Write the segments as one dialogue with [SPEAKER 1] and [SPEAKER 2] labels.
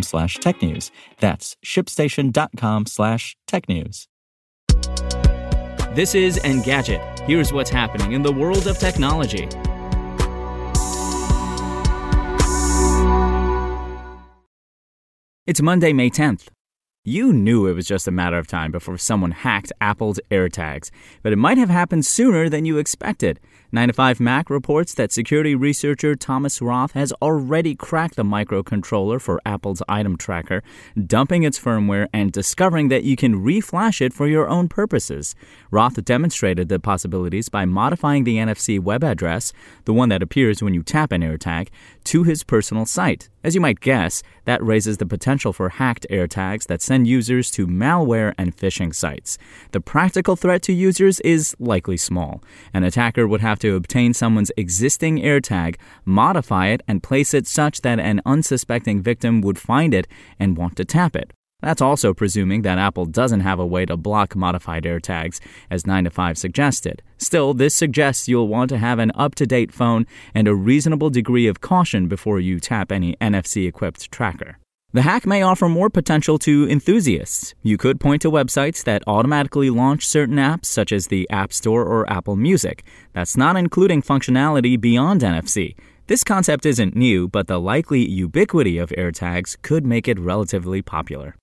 [SPEAKER 1] slash tech news. That's shipstation.com slash tech news.
[SPEAKER 2] This is Engadget. Here's what's happening in the world of technology. It's Monday, May 10th. You knew it was just a matter of time before someone hacked Apple's AirTags, but it might have happened sooner than you expected. 9 to 5 Mac reports that security researcher Thomas Roth has already cracked the microcontroller for Apple's item tracker, dumping its firmware and discovering that you can reflash it for your own purposes. Roth demonstrated the possibilities by modifying the NFC web address, the one that appears when you tap an AirTag, to his personal site. As you might guess, that raises the potential for hacked AirTags that send users to malware and phishing sites. The practical threat to users is likely small. An attacker would have to obtain someone's existing AirTag, modify it, and place it such that an unsuspecting victim would find it and want to tap it. That's also presuming that Apple doesn't have a way to block modified AirTags, as 9 to 5 suggested. Still, this suggests you'll want to have an up to date phone and a reasonable degree of caution before you tap any NFC equipped tracker. The hack may offer more potential to enthusiasts. You could point to websites that automatically launch certain apps, such as the App Store or Apple Music. That's not including functionality beyond NFC. This concept isn't new, but the likely ubiquity of AirTags could make it relatively popular.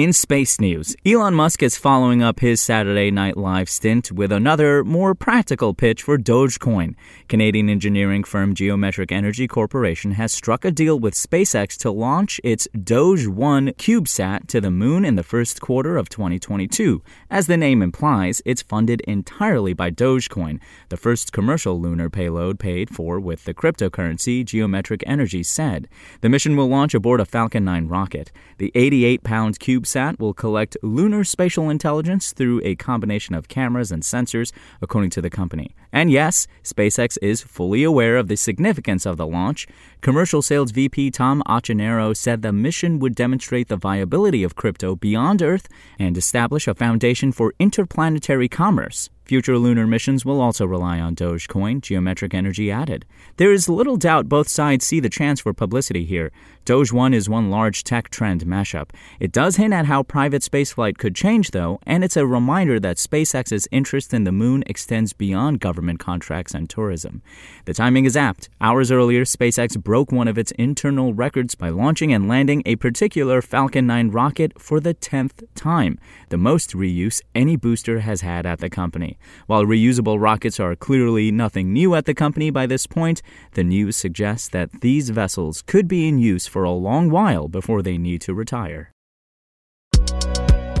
[SPEAKER 2] In space news, Elon Musk is following up his Saturday Night Live stint with another, more practical pitch for Dogecoin. Canadian engineering firm Geometric Energy Corporation has struck a deal with SpaceX to launch its Doge 1 CubeSat to the moon in the first quarter of 2022. As the name implies, it's funded entirely by Dogecoin, the first commercial lunar payload paid for with the cryptocurrency Geometric Energy said. The mission will launch aboard a Falcon 9 rocket. The 88 pound CubeSat CubeSat will collect lunar spatial intelligence through a combination of cameras and sensors, according to the company. And yes, SpaceX is fully aware of the significance of the launch. Commercial sales VP Tom Ochinero said the mission would demonstrate the viability of crypto beyond Earth and establish a foundation for interplanetary commerce. Future lunar missions will also rely on Dogecoin, Geometric Energy added. There is little doubt both sides see the chance for publicity here. Doge 1 is one large tech trend mashup. It does hint at how private spaceflight could change, though, and it's a reminder that SpaceX's interest in the moon extends beyond government contracts and tourism. The timing is apt. Hours earlier, SpaceX broke one of its internal records by launching and landing a particular Falcon 9 rocket for the 10th time, the most reuse any booster has had at the company. While reusable rockets are clearly nothing new at the company by this point, the news suggests that these vessels could be in use for a long while before they need to retire.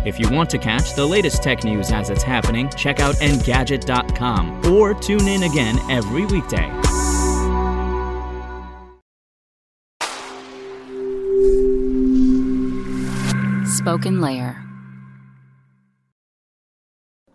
[SPEAKER 2] If you want to catch the latest tech news as it's happening, check out Engadget.com or tune in again every weekday.
[SPEAKER 3] SpokenLayer.